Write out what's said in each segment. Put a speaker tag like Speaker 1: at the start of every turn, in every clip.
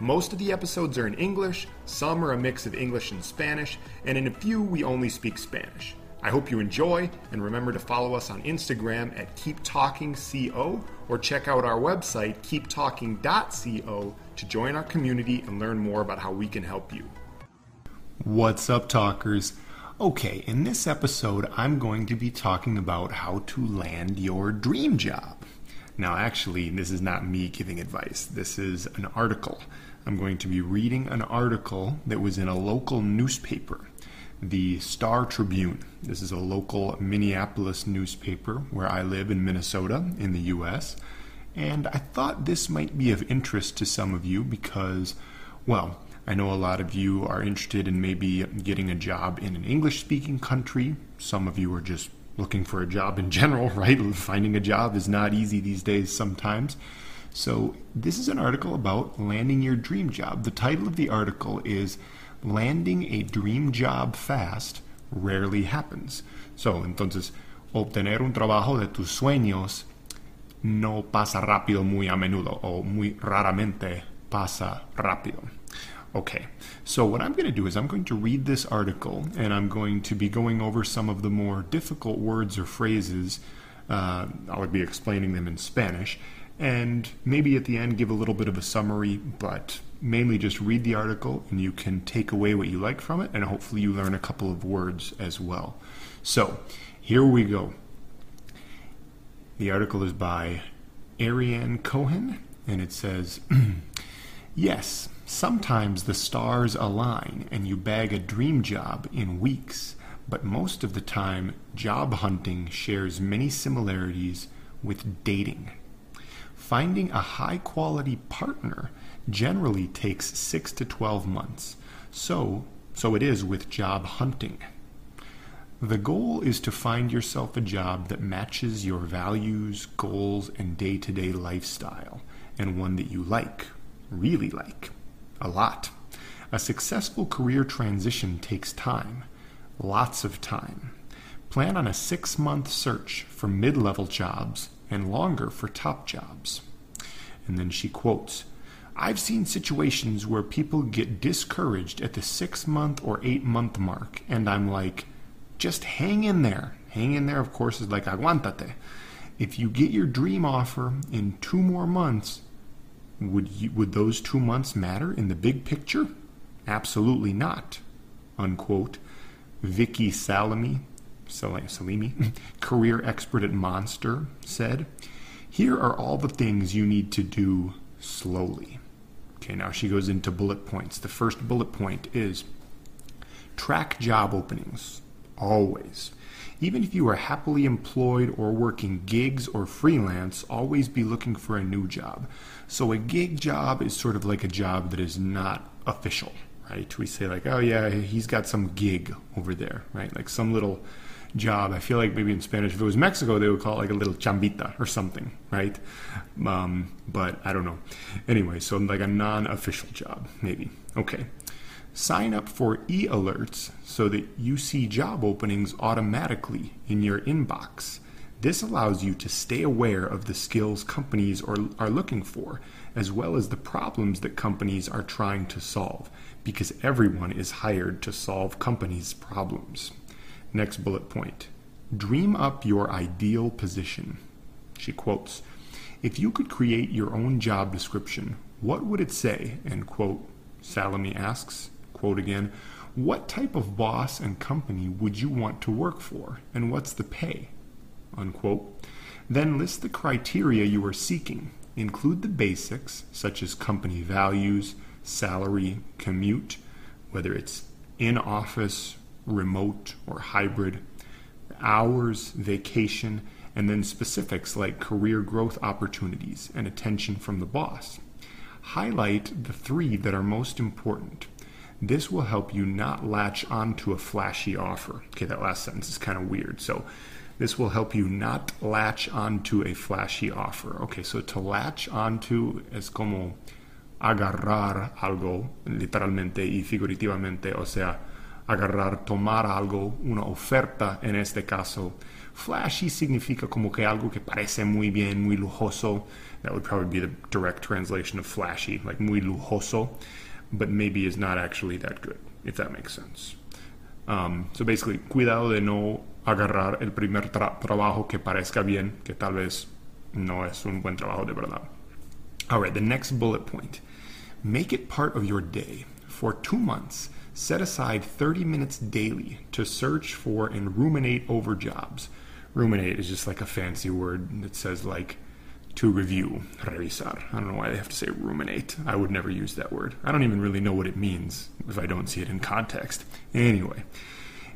Speaker 1: Most of the episodes are in English, some are a mix of English and Spanish, and in a few we only speak Spanish. I hope you enjoy, and remember to follow us on Instagram at KeepTalkingCO or check out our website, keeptalking.co, to join our community and learn more about how we can help you. What's up, talkers? Okay, in this episode, I'm going to be talking about how to land your dream job. Now, actually, this is not me giving advice, this is an article I'm going to be reading an article that was in a local newspaper, the Star Tribune. This is a local Minneapolis newspaper where I live in Minnesota in the US. And I thought this might be of interest to some of you because, well, I know a lot of you are interested in maybe getting a job in an English speaking country. Some of you are just looking for a job in general, right? Finding a job is not easy these days sometimes. So, this is an article about landing your dream job. The title of the article is Landing a Dream Job Fast Rarely Happens. So, entonces, obtener un trabajo de tus sueños no pasa rápido muy a menudo o muy raramente pasa rápido. Okay, so what I'm going to do is I'm going to read this article and I'm going to be going over some of the more difficult words or phrases. Uh, I'll be explaining them in Spanish and maybe at the end give a little bit of a summary, but mainly just read the article and you can take away what you like from it, and hopefully you learn a couple of words as well. So, here we go. The article is by Ariane Cohen, and it says Yes, sometimes the stars align and you bag a dream job in weeks, but most of the time, job hunting shares many similarities with dating. Finding a high quality partner generally takes 6 to 12 months. So, so it is with job hunting. The goal is to find yourself a job that matches your values, goals, and day to day lifestyle, and one that you like, really like, a lot. A successful career transition takes time, lots of time. Plan on a six month search for mid level jobs and longer for top jobs. And then she quotes I've seen situations where people get discouraged at the six month or eight month mark, and I'm like, just hang in there. Hang in there, of course, is like aguantate. If you get your dream offer in two more months, would you, would those two months matter in the big picture? Absolutely not. Unquote. Vicki Salami, Salimi, career expert at Monster, said. Here are all the things you need to do slowly. Okay, now she goes into bullet points. The first bullet point is track job openings, always. Even if you are happily employed or working gigs or freelance, always be looking for a new job. So, a gig job is sort of like a job that is not official, right? We say, like, oh, yeah, he's got some gig over there, right? Like some little job. I feel like maybe in Spanish, if it was Mexico, they would call it like a little chambita or something, right? Um, but I don't know. Anyway, so like a non official job, maybe. Okay. Sign up for e alerts so that you see job openings automatically in your inbox. This allows you to stay aware of the skills companies are, are looking for, as well as the problems that companies are trying to solve, because everyone is hired to solve companies' problems. Next bullet point Dream up your ideal position. She quotes If you could create your own job description, what would it say? End quote. Salami asks, quote again, What type of boss and company would you want to work for, and what's the pay? Unquote. Then list the criteria you are seeking. Include the basics, such as company values, salary, commute, whether it's in office, remote or hybrid, hours, vacation, and then specifics like career growth opportunities and attention from the boss. Highlight the three that are most important. This will help you not latch onto a flashy offer. Okay, that last sentence is kind of weird. So, this will help you not latch onto a flashy offer. Okay, so to latch onto es como agarrar algo, literalmente y figurativamente, o sea, agarrar, tomar algo, una oferta en este caso. Flashy significa como que algo que parece muy bien, muy lujoso. That would probably be the direct translation of flashy, like muy lujoso, but maybe is not actually that good, if that makes sense. Um, so basically, cuidado de no agarrar el primer tra trabajo que parezca bien, que tal vez no es un buen trabajo de verdad. All right, the next bullet point. Make it part of your day. For two months, set aside 30 minutes daily to search for and ruminate over jobs. Ruminate is just like a fancy word that says like to review, revisar. I don't know why they have to say ruminate. I would never use that word. I don't even really know what it means if I don't see it in context. Anyway,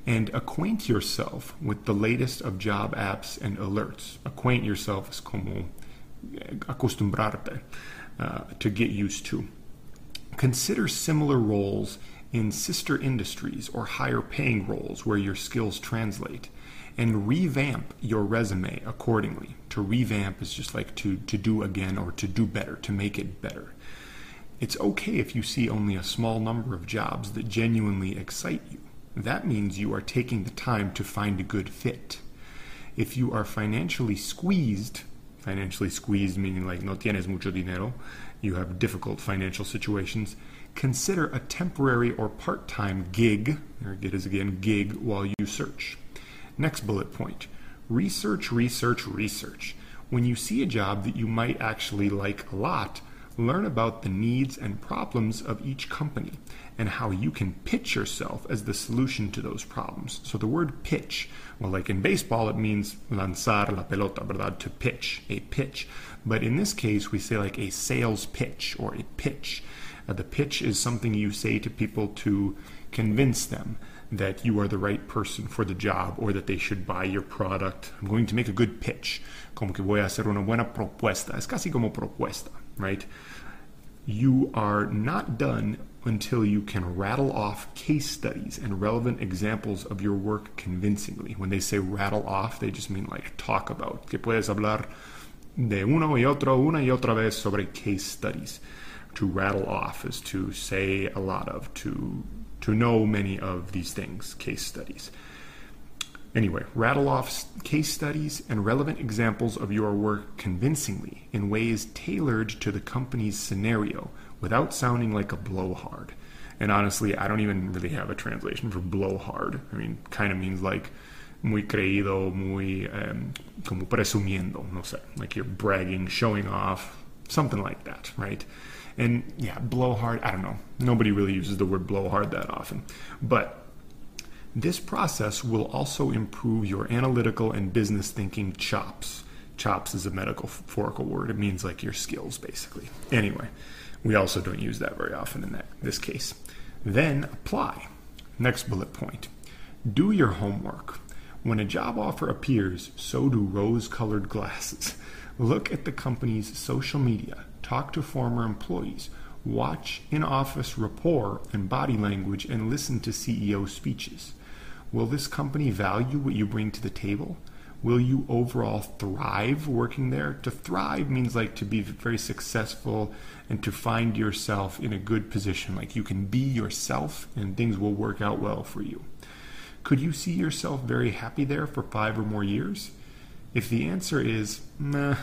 Speaker 1: and acquaint yourself with the latest of job apps and alerts. Acquaint yourself is como eh, acostumbrarte, uh, to get used to. Consider similar roles in sister industries or higher paying roles where your skills translate and revamp your resume accordingly. To revamp is just like to, to do again or to do better, to make it better. It's okay if you see only a small number of jobs that genuinely excite you. That means you are taking the time to find a good fit. If you are financially squeezed, financially squeezed meaning like no tienes mucho dinero, you have difficult financial situations, consider a temporary or part time gig, or get is again gig, while you search. Next bullet point research, research, research. When you see a job that you might actually like a lot, learn about the needs and problems of each company and how you can pitch yourself as the solution to those problems. So the word pitch, well, like in baseball, it means lanzar la pelota, ¿verdad? To pitch, a pitch. But in this case, we say like a sales pitch or a pitch. Uh, the pitch is something you say to people to convince them that you are the right person for the job or that they should buy your product. I'm going to make a good pitch. Como que voy a hacer una buena propuesta. Es casi como propuesta right? You are not done until you can rattle off case studies and relevant examples of your work convincingly. When they say rattle off, they just mean like talk about. Que puedes hablar de uno y otro, una y otra vez sobre case studies. To rattle off is to say a lot of, to to know many of these things, case studies. Anyway, rattle off case studies and relevant examples of your work convincingly in ways tailored to the company's scenario without sounding like a blowhard. And honestly, I don't even really have a translation for blowhard. I mean, kind of means like muy creído, muy um, como presumiendo, no sé, like you're bragging, showing off, something like that, right? And yeah, blowhard, I don't know. Nobody really uses the word blowhard that often. But this process will also improve your analytical and business thinking chops. Chops is a metaphorical word. It means like your skills, basically. Anyway, we also don't use that very often in that, this case. Then apply. Next bullet point. Do your homework. When a job offer appears, so do rose colored glasses. Look at the company's social media, talk to former employees, watch in office rapport and body language, and listen to CEO speeches. Will this company value what you bring to the table? Will you overall thrive working there? To thrive means like to be very successful and to find yourself in a good position. Like you can be yourself and things will work out well for you. Could you see yourself very happy there for five or more years? If the answer is meh,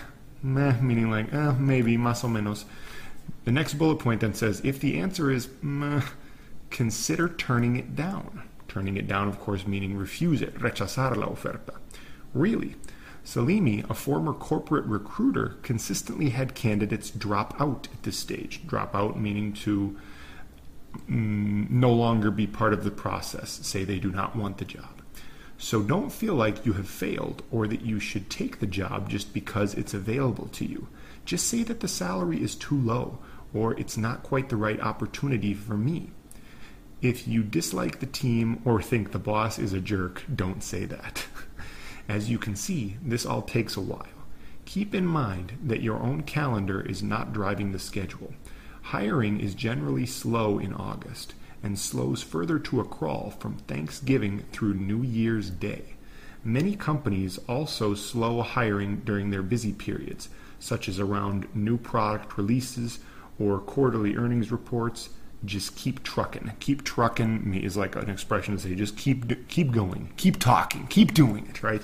Speaker 1: meh, meaning like eh, maybe, más o menos, the next bullet point then says if the answer is meh, consider turning it down. Turning it down, of course, meaning refuse it, rechazar la oferta. Really, Salimi, a former corporate recruiter, consistently had candidates drop out at this stage. Drop out meaning to mm, no longer be part of the process, say they do not want the job. So don't feel like you have failed or that you should take the job just because it's available to you. Just say that the salary is too low or it's not quite the right opportunity for me. If you dislike the team or think the boss is a jerk, don't say that. As you can see, this all takes a while. Keep in mind that your own calendar is not driving the schedule. Hiring is generally slow in August, and slows further to a crawl from Thanksgiving through New Year's Day. Many companies also slow hiring during their busy periods, such as around new product releases or quarterly earnings reports. Just keep trucking. Keep trucking me is like an expression to say just keep keep going, keep talking, keep doing it, right?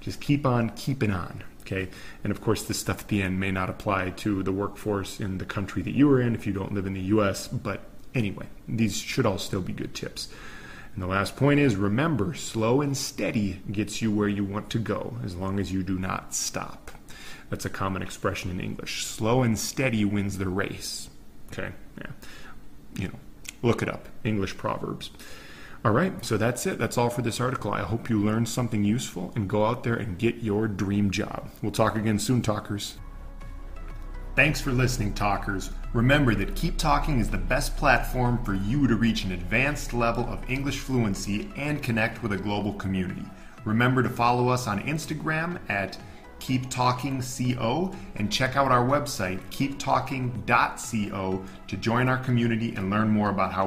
Speaker 1: Just keep on keeping on. Okay, and of course, this stuff at the end may not apply to the workforce in the country that you are in if you don't live in the U.S. But anyway, these should all still be good tips. And the last point is remember, slow and steady gets you where you want to go as long as you do not stop. That's a common expression in English. Slow and steady wins the race. Okay, yeah. You know, look it up. English proverbs. All right, so that's it. That's all for this article. I hope you learned something useful and go out there and get your dream job. We'll talk again soon, talkers. Thanks for listening, talkers. Remember that Keep Talking is the best platform for you to reach an advanced level of English fluency and connect with a global community. Remember to follow us on Instagram at Keep Talking Co and check out our website keeptalking.co to join our community and learn more about how we